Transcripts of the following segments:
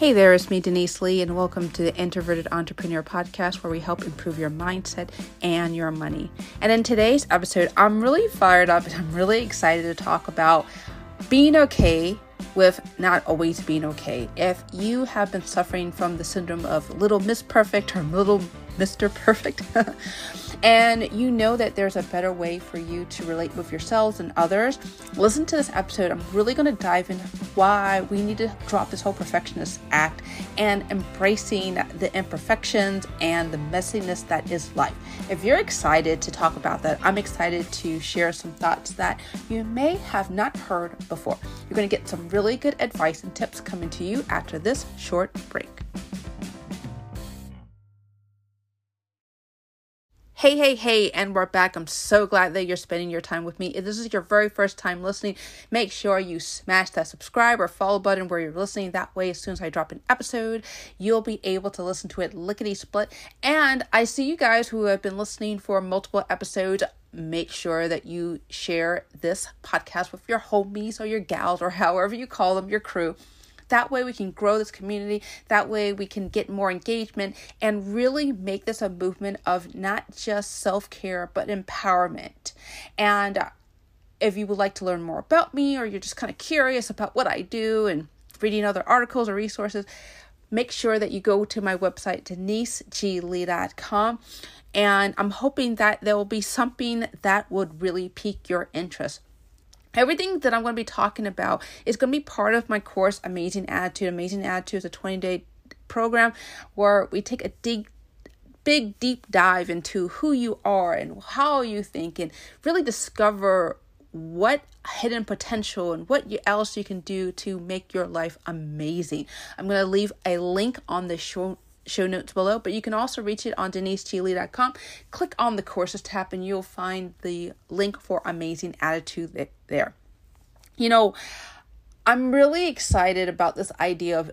Hey there, it's me, Denise Lee, and welcome to the Introverted Entrepreneur Podcast, where we help improve your mindset and your money. And in today's episode, I'm really fired up and I'm really excited to talk about being okay with not always being okay. If you have been suffering from the syndrome of little Miss Perfect or little Mr. Perfect, and you know that there's a better way for you to relate with yourselves and others, listen to this episode. I'm really going to dive into why we need to drop this whole perfectionist act and embracing the imperfections and the messiness that is life. If you're excited to talk about that, I'm excited to share some thoughts that you may have not heard before. You're going to get some really good advice and tips coming to you after this short break. Hey, hey, hey, and we're back. I'm so glad that you're spending your time with me. If this is your very first time listening, make sure you smash that subscribe or follow button where you're listening. That way, as soon as I drop an episode, you'll be able to listen to it lickety split. And I see you guys who have been listening for multiple episodes make sure that you share this podcast with your homies or your gals or however you call them, your crew. That way, we can grow this community. That way, we can get more engagement and really make this a movement of not just self care, but empowerment. And uh, if you would like to learn more about me or you're just kind of curious about what I do and reading other articles or resources, make sure that you go to my website, deniseglee.com. And I'm hoping that there will be something that would really pique your interest. Everything that I'm going to be talking about is going to be part of my course, Amazing Attitude. Amazing Attitude is a 20 day program where we take a deep big deep dive into who you are and how you think and really discover what hidden potential and what else you can do to make your life amazing. I'm going to leave a link on the show show notes below, but you can also reach it on deniseglee.com. Click on the courses tab and you'll find the link for Amazing Attitude there. You know, I'm really excited about this idea of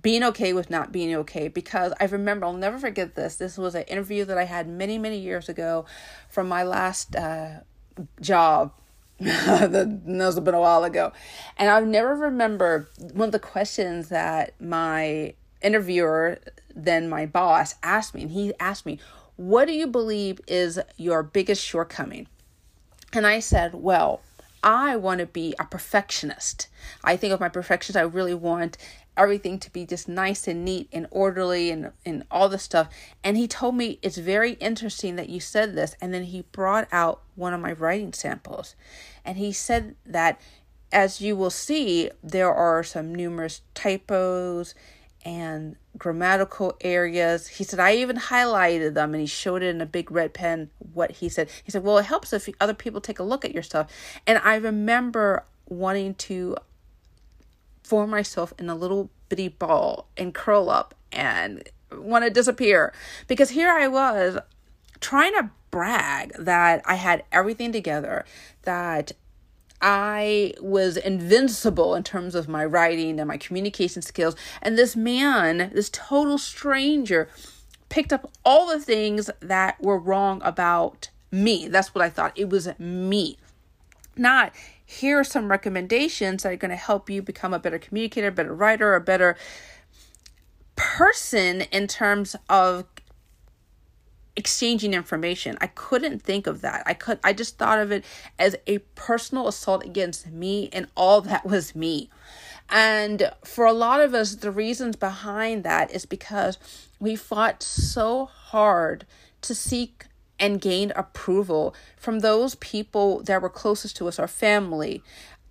being okay with not being okay because I remember, I'll never forget this. This was an interview that I had many, many years ago from my last uh, job. that have been a while ago. And I've never remember one of the questions that my interviewer, then my boss, asked me, and he asked me, What do you believe is your biggest shortcoming? And I said, Well, I want to be a perfectionist. I think of my perfections, I really want everything to be just nice and neat and orderly and, and all the stuff. And he told me it's very interesting that you said this. And then he brought out one of my writing samples. And he said that as you will see, there are some numerous typos and grammatical areas. He said, I even highlighted them and he showed it in a big red pen what he said. He said, Well, it helps if other people take a look at your stuff. And I remember wanting to form myself in a little bitty ball and curl up and want to disappear because here I was trying to brag that I had everything together, that I was invincible in terms of my writing and my communication skills. And this man, this total stranger, picked up all the things that were wrong about me. That's what I thought. It was me. Not here are some recommendations that are going to help you become a better communicator, better writer, a better person in terms of exchanging information. I couldn't think of that. I could I just thought of it as a personal assault against me and all that was me. And for a lot of us the reasons behind that is because we fought so hard to seek and gain approval from those people that were closest to us, our family,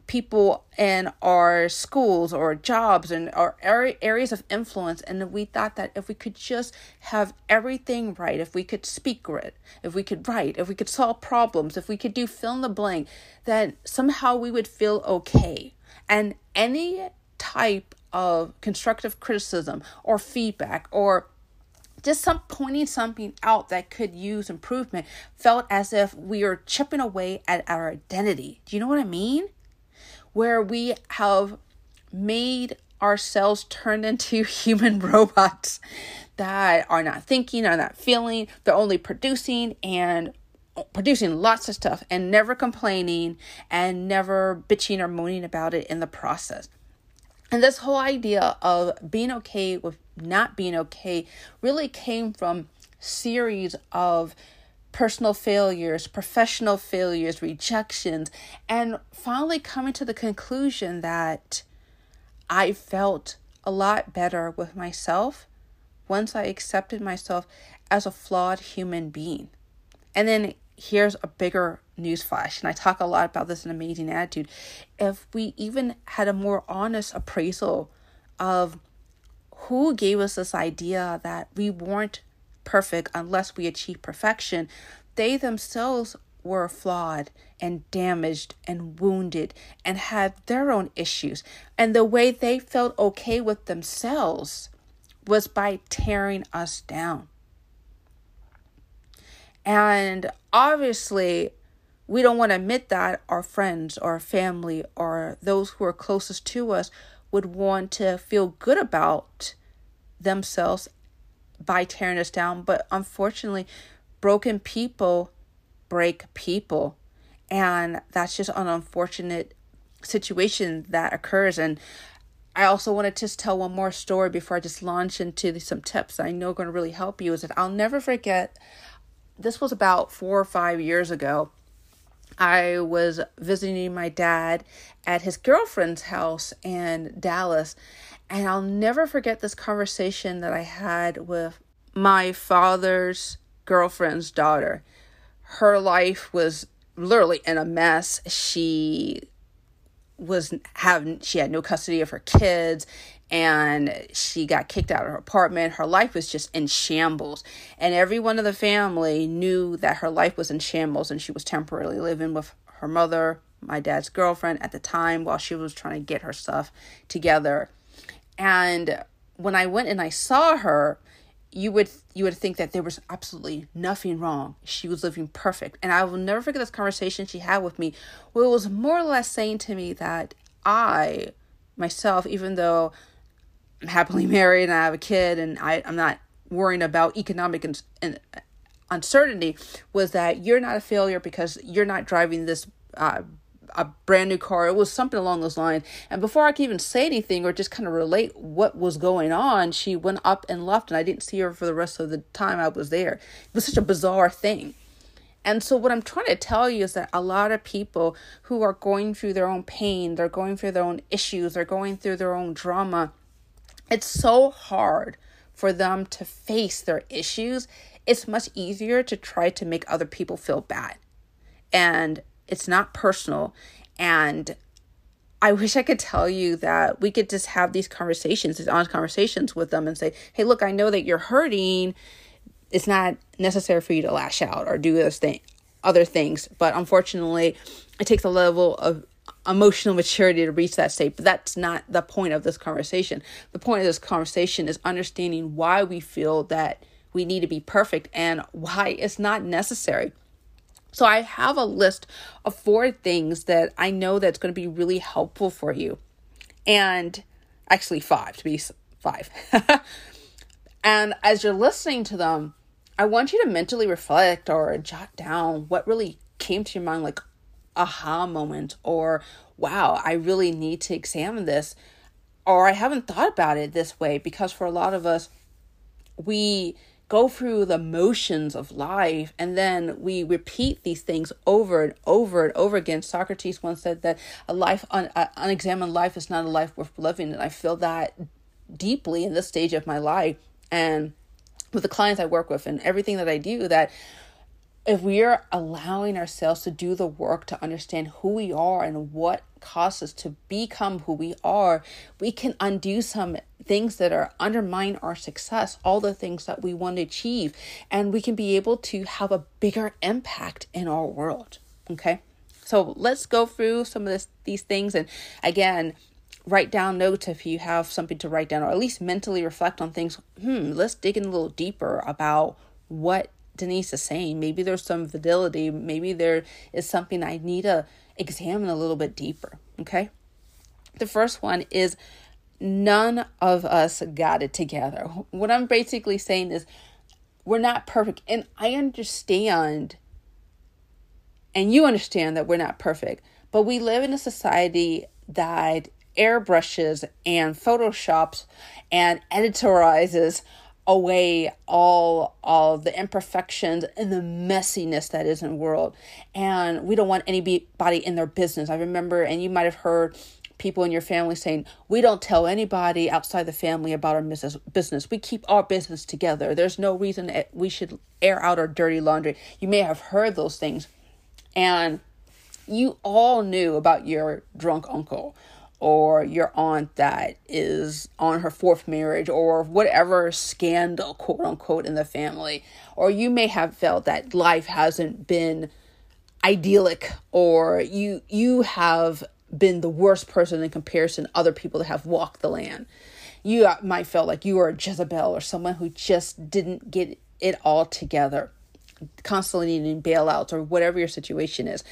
people in our schools or jobs and our areas of influence and we thought that if we could just have everything right if we could speak right if we could write if we could solve problems if we could do fill in the blank then somehow we would feel okay and any type of constructive criticism or feedback or just some pointing something out that could use improvement felt as if we are chipping away at our identity. Do you know what I mean? Where we have made ourselves turn into human robots that are not thinking, are not feeling, they're only producing and producing lots of stuff and never complaining and never bitching or moaning about it in the process. And this whole idea of being okay with not being okay really came from series of personal failures, professional failures, rejections, and finally coming to the conclusion that I felt a lot better with myself once I accepted myself as a flawed human being. And then here's a bigger newsflash, and I talk a lot about this in Amazing Attitude. If we even had a more honest appraisal of who gave us this idea that we weren't perfect unless we achieve perfection, they themselves were flawed and damaged and wounded and had their own issues. And the way they felt okay with themselves was by tearing us down. And obviously, we don't want to admit that our friends or family or those who are closest to us would want to feel good about themselves by tearing us down. But unfortunately, broken people break people. And that's just an unfortunate situation that occurs. And I also want to just tell one more story before I just launch into some tips I know are going to really help you. Is that I'll never forget. This was about four or five years ago. I was visiting my dad at his girlfriend's house in Dallas, and I'll never forget this conversation that I had with my father's girlfriend's daughter. Her life was literally in a mess. She was having she had no custody of her kids and she got kicked out of her apartment. Her life was just in shambles. And everyone in the family knew that her life was in shambles and she was temporarily living with her mother, my dad's girlfriend at the time, while she was trying to get her stuff together. And when I went and I saw her, you would you would think that there was absolutely nothing wrong. She was living perfect. And I will never forget this conversation she had with me. Well, it was more or less saying to me that I myself, even though I'm happily married and I have a kid and I, I'm not worrying about economic and, and uncertainty, was that you're not a failure because you're not driving this uh, a brand new car. It was something along those lines. And before I could even say anything or just kind of relate what was going on, she went up and left, and I didn't see her for the rest of the time I was there. It was such a bizarre thing. And so, what I'm trying to tell you is that a lot of people who are going through their own pain, they're going through their own issues, they're going through their own drama, it's so hard for them to face their issues. It's much easier to try to make other people feel bad. And it's not personal. And I wish I could tell you that we could just have these conversations, these honest conversations with them and say, hey, look, I know that you're hurting. It's not necessary for you to lash out or do those thing, other things. But unfortunately, it takes a level of emotional maturity to reach that state. But that's not the point of this conversation. The point of this conversation is understanding why we feel that we need to be perfect and why it's not necessary. So I have a list of four things that I know that's going to be really helpful for you. And actually five to be five. and as you're listening to them, I want you to mentally reflect or jot down what really came to your mind like aha moment or wow, I really need to examine this or I haven't thought about it this way because for a lot of us we go through the motions of life and then we repeat these things over and over and over again. Socrates once said that a life, un, uh, unexamined life is not a life worth living. And I feel that deeply in this stage of my life. And with the clients I work with and everything that I do, that if we are allowing ourselves to do the work to understand who we are and what causes us to become who we are, we can undo some things that are undermine our success, all the things that we want to achieve, and we can be able to have a bigger impact in our world. Okay. So let's go through some of this, these things. And again, write down notes if you have something to write down, or at least mentally reflect on things. Hmm, let's dig in a little deeper about what Denise is saying. Maybe there's some validity. Maybe there is something I need to examine a little bit deeper. Okay. The first one is none of us got it together. What I'm basically saying is we're not perfect. And I understand, and you understand that we're not perfect, but we live in a society that airbrushes and photoshops and editorializes away all all the imperfections and the messiness that is in the world. And we don't want anybody in their business. I remember and you might have heard people in your family saying we don't tell anybody outside the family about our business. We keep our business together. There's no reason that we should air out our dirty laundry. You may have heard those things. And you all knew about your drunk uncle or your aunt that is on her fourth marriage or whatever scandal, quote unquote, in the family. Or you may have felt that life hasn't been idyllic or you you have been the worst person in comparison to other people that have walked the land. You might feel like you are a Jezebel or someone who just didn't get it all together, constantly needing bailouts or whatever your situation is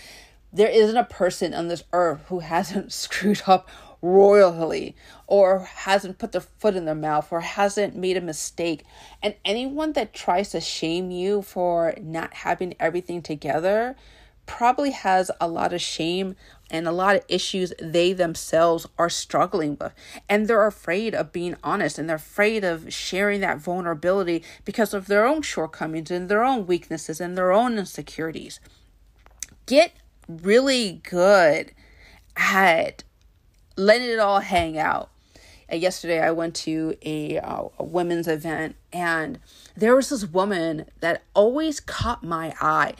there isn't a person on this earth who hasn't screwed up royally or hasn't put their foot in their mouth or hasn't made a mistake. And anyone that tries to shame you for not having everything together probably has a lot of shame and a lot of issues they themselves are struggling with. And they're afraid of being honest and they're afraid of sharing that vulnerability because of their own shortcomings and their own weaknesses and their own insecurities. Get really good at letting it all hang out. Uh, yesterday, I went to a, uh, a women's event, and there was this woman that always caught my eye.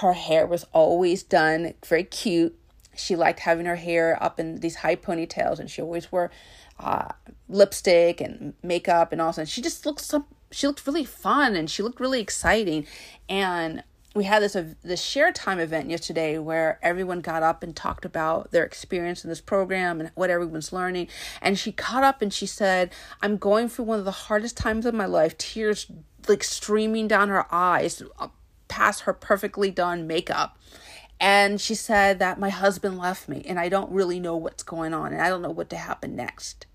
Her hair was always done very cute. She liked having her hair up in these high ponytails, and she always wore uh, lipstick and makeup and all that. She just looked some. She looked really fun, and she looked really exciting, and we had this uh, this share time event yesterday where everyone got up and talked about their experience in this program and what everyone's learning. And she caught up and she said i'm going through one of the hardest times of my life tears like streaming down her eyes uh, past her perfectly done makeup. And she said that my husband left me and i don't really know what's going on and i don't know what to happen next.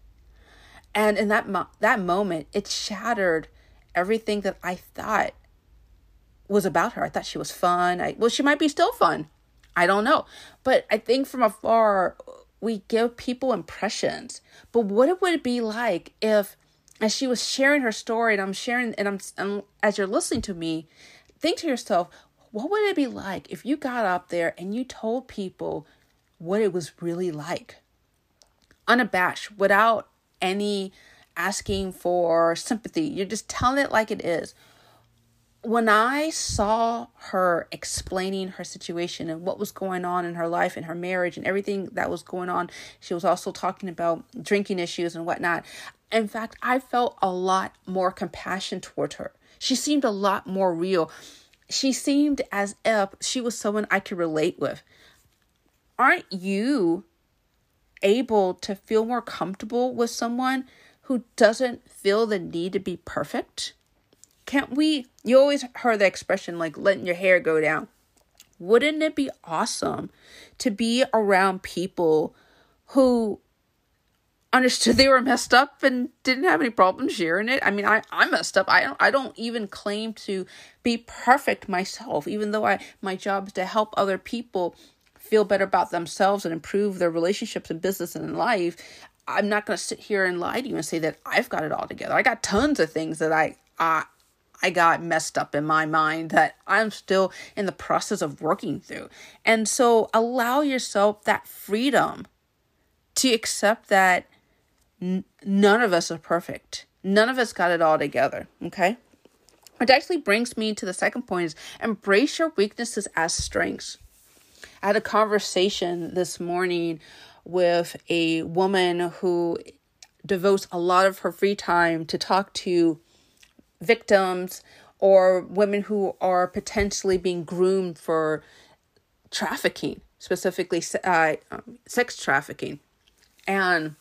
And in that mo- that moment it shattered everything that i thought was about her. I thought she was fun. I well, she might be still fun. I don't know. But I think from afar we give people impressions. But what it would it be like if as she was sharing her story and I'm sharing and I'm, and as you're listening to me, think to yourself, what would it be like if you got up there and you told people what it was really like? Unabashed, without any asking for sympathy. You're just telling it like it is when I saw her explaining her situation and what was going on in her life and her marriage and everything that was going on, she was also talking about drinking issues and whatnot. In fact, I felt a lot more compassion toward her. She seemed a lot more real. She seemed as if she was someone I could relate with. Aren't you able to feel more comfortable with someone who doesn't feel the need to be perfect? Can't we? You always heard the expression like letting your hair go down. Wouldn't it be awesome to be around people who understood they were messed up and didn't have any problem sharing it. I mean, I I messed up. I don't I don't even claim to be perfect myself, even though I my job is to help other people feel better about themselves and improve their relationships and business and in life. I'm not going to sit here and lie to you and say that I've got it all together. I got tons of things that I I I got messed up in my mind that I'm still in the process of working through. And so allow yourself that freedom to accept that n- none of us are perfect. None of us got it all together, okay? It actually brings me to the second point is embrace your weaknesses as strengths. I had a conversation this morning with a woman who devotes a lot of her free time to talk to victims or women who are potentially being groomed for trafficking, specifically uh, um, sex trafficking. And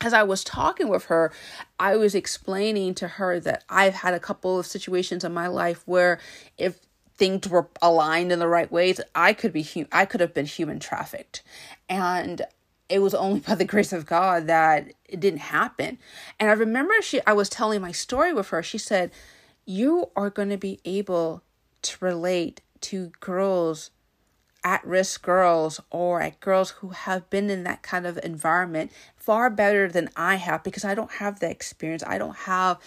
as I was talking with her, I was explaining to her that I've had a couple of situations in my life where if things were aligned in the right ways, I could be I could have been human trafficked. And it was only by the grace of God that it didn't happen. And I remember she I was telling my story with her. She said, "You are going to be able to relate to girls at risk girls or at girls who have been in that kind of environment far better than I have because I don't have the experience. I don't have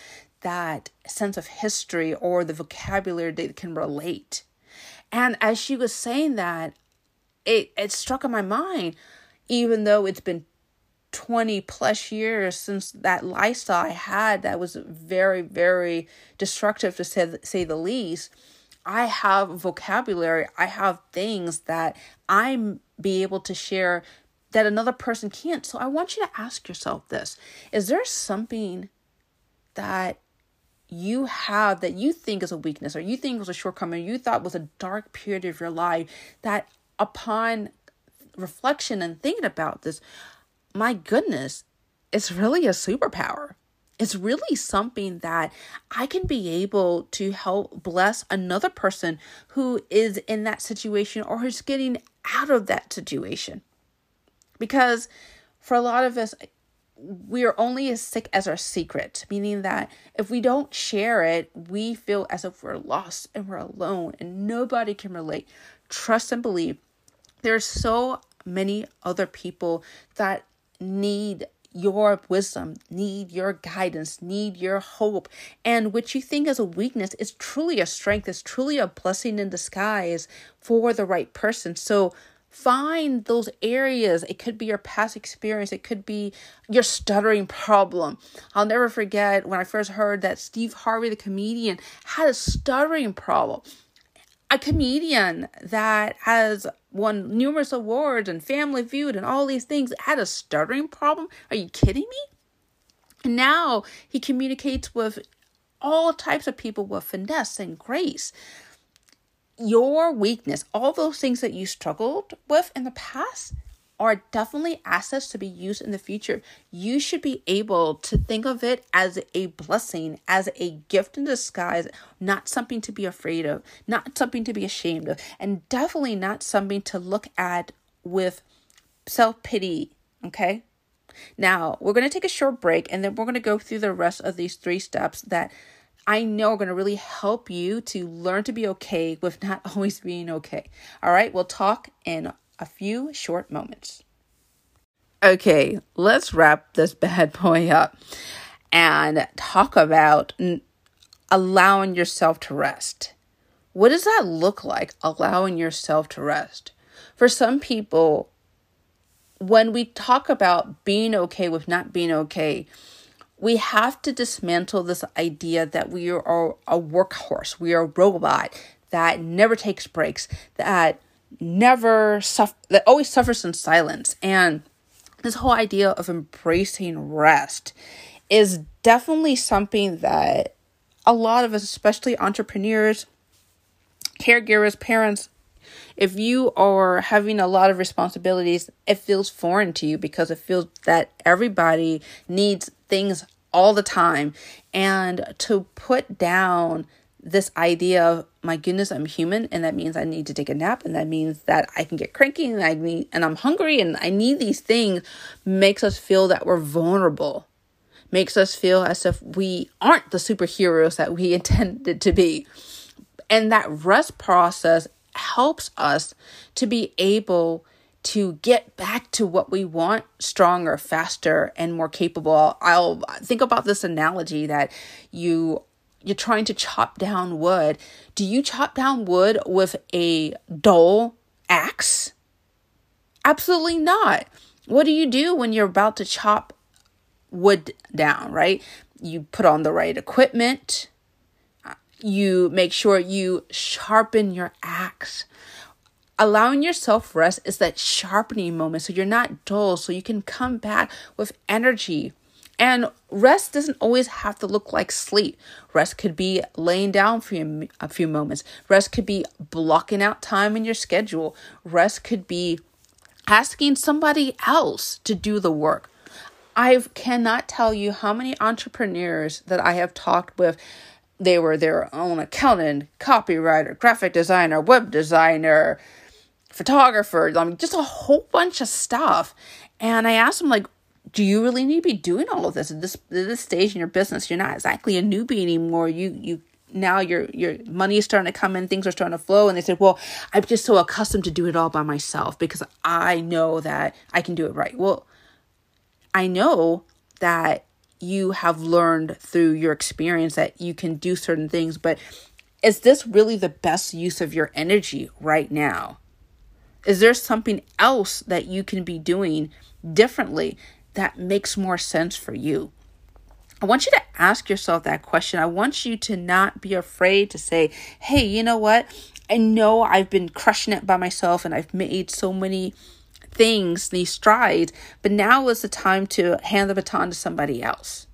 that sense of history or the vocabulary that can relate. And as she was saying that, it, it struck in my mind, even though it's been 20 plus years since that lifestyle I had that was very, very destructive to say, say the least. I have vocabulary, I have things that I'm be able to share that another person can't. So I want you to ask yourself this. Is there something that you have that you think is a weakness or you think was a shortcoming, you thought was a dark period of your life that upon reflection and thinking about this, my goodness, it's really a superpower. It's really something that I can be able to help bless another person who is in that situation or who's getting out of that situation. Because for a lot of us, we are only as sick as our secret, meaning that if we don't share it, we feel as if we're lost and we're alone and nobody can relate. Trust and believe. There's so many other people that need your wisdom, need your guidance, need your hope. And what you think is a weakness is truly a strength, is truly a blessing in disguise for the right person. So find those areas. It could be your past experience, it could be your stuttering problem. I'll never forget when I first heard that Steve Harvey, the comedian, had a stuttering problem. A comedian that has won numerous awards and Family Feud and all these things had a stuttering problem. Are you kidding me? And now he communicates with all types of people with finesse and grace your weakness, all those things that you struggled with in the past, are definitely assets to be used in the future. You should be able to think of it as a blessing, as a gift in disguise, not something to be afraid of, not something to be ashamed of, and definitely not something to look at with self pity. Okay? Now, we're going to take a short break and then we're going to go through the rest of these three steps that I know are going to really help you to learn to be okay with not always being okay. All right, we'll talk in a few short moments. Okay, let's wrap this bad boy up and talk about n- allowing yourself to rest. What does that look like, allowing yourself to rest? For some people, when we talk about being okay with not being okay, we have to dismantle this idea that we are a workhorse, we are a robot that never takes breaks, that never suffer, that always suffers in silence. And this whole idea of embracing rest is definitely something that a lot of us, especially entrepreneurs, caregivers, parents, if you are having a lot of responsibilities, it feels foreign to you because it feels that everybody needs things all the time. And to put down this idea of my goodness, I'm human, and that means I need to take a nap, and that means that I can get cranky, and I need, and I'm hungry, and I need these things, makes us feel that we're vulnerable, makes us feel as if we aren't the superheroes that we intended to be, and that rest process helps us to be able to get back to what we want stronger, faster, and more capable. I'll think about this analogy that you you're trying to chop down wood. Do you chop down wood with a dull axe? Absolutely not. What do you do when you're about to chop wood down, right? You put on the right equipment. You make sure you sharpen your axe allowing yourself rest is that sharpening moment so you're not dull so you can come back with energy and rest doesn't always have to look like sleep. Rest could be laying down for a few moments. Rest could be blocking out time in your schedule. Rest could be asking somebody else to do the work. I cannot tell you how many entrepreneurs that i have talked with. They were their own accountant copywriter graphic designer web designer photographer, I mean, just a whole bunch of stuff. And I asked them, like, do you really need to be doing all of this at this at this stage in your business? You're not exactly a newbie anymore. You you now your your money is starting to come in, things are starting to flow, and they said, "Well, I'm just so accustomed to do it all by myself because I know that I can do it right." Well, I know that you have learned through your experience that you can do certain things, but is this really the best use of your energy right now? Is there something else that you can be doing differently that makes more sense for you? I want you to ask yourself that question. I want you to not be afraid to say, hey, you know what? I know I've been crushing it by myself and I've made so many things, these strides, but now is the time to hand the baton to somebody else.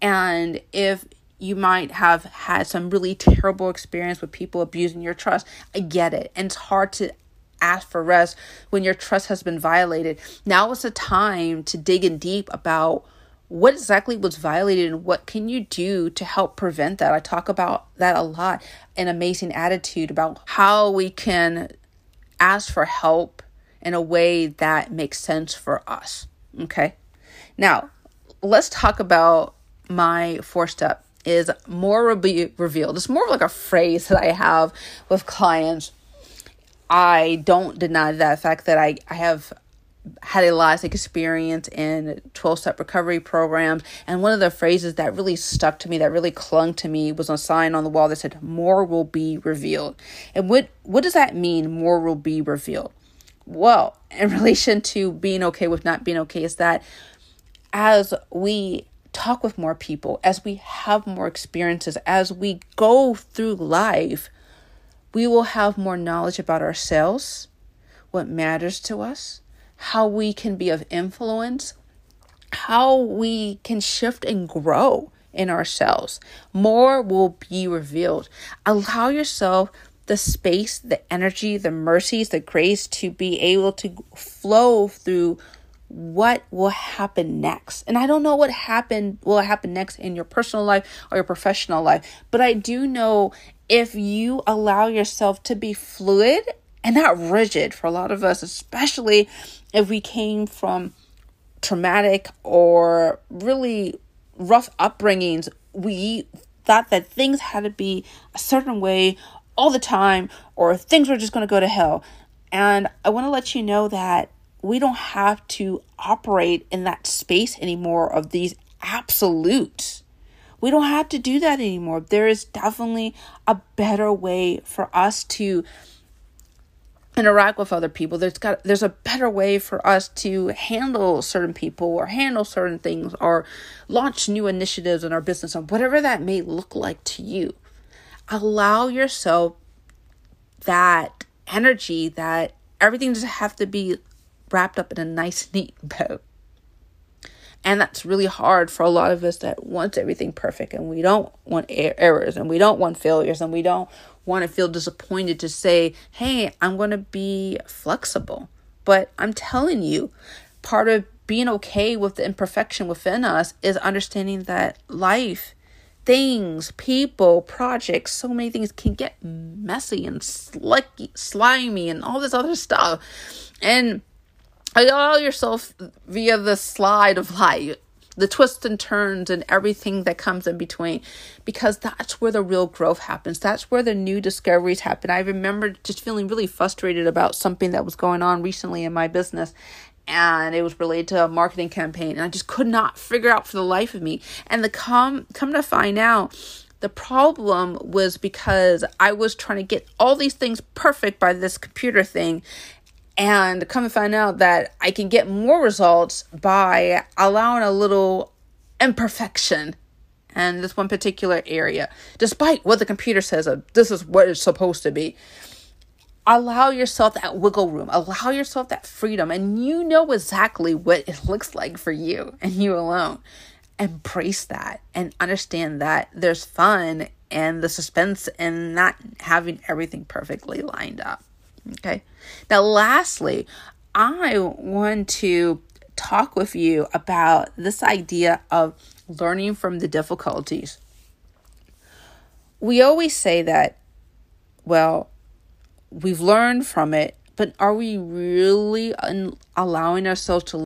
And if you might have had some really terrible experience with people abusing your trust, I get it. And it's hard to ask for rest when your trust has been violated. Now is the time to dig in deep about what exactly was violated and what can you do to help prevent that. I talk about that a lot in amazing attitude about how we can ask for help in a way that makes sense for us okay? Now let's talk about my four step is more be revealed. It's more like a phrase that i have with clients i don't deny that fact that i, I have had a lot of experience in 12 step recovery programs. And one of the phrases that really stuck to me, that really clung to me, was a sign on the wall that said, More will be revealed. And what, what does that mean, more will be revealed? Well, in relation to being okay with not being okay, is that as we talk with more people, as we have more experiences, as we go through life, we will have more knowledge about ourselves, what matters to us, how we can be of influence, how we can shift and grow in ourselves. More will be revealed. Allow yourself the space, the energy, the mercies, the grace to be able to flow through what will happen next. And I don't know what happened will happen next in your personal life or your professional life, but I do know if you allow yourself to be fluid and not rigid for a lot of us, especially if we came from traumatic or really rough upbringings. We thought that things had to be a certain way all the time or things were just going to go to hell. And I want to let you know that we don't have to operate in that space anymore of these absolutes. We don't have to do that anymore. There is definitely a better way for us to interact with other people. There's got there's a better way for us to handle certain people or handle certain things or launch new initiatives in our business or whatever that may look like to you. Allow yourself that energy that everything doesn't have to be wrapped up in a nice neat bow and that's really hard for a lot of us that wants everything perfect and we don't want errors and we don't want failures and we don't want to feel disappointed to say, hey, I'm going to be flexible. But I'm telling you, part of being okay with the imperfection within us is understanding that life, things, people, projects, so many things can get messy and slicky, slimy and all this other stuff. And allow yourself via the slide of life the twists and turns and everything that comes in between because that's where the real growth happens. That's where the new discoveries happen. I remember just feeling really frustrated about something that was going on recently in my business and it was related to a marketing campaign and I just could not figure out for the life of me. And the come come to find out the problem was because I was trying to get all these things perfect by this computer thing and come to find out that I can get more results by allowing a little imperfection in this one particular area, despite what the computer says this is what it's supposed to be. Allow yourself that wiggle room, allow yourself that freedom, and you know exactly what it looks like for you and you alone. Embrace that and understand that there's fun and the suspense and not having everything perfectly lined up. Okay. Now, lastly, I want to talk with you about this idea of learning from the difficulties. We always say that, well, we've learned from it, but are we really allowing ourselves to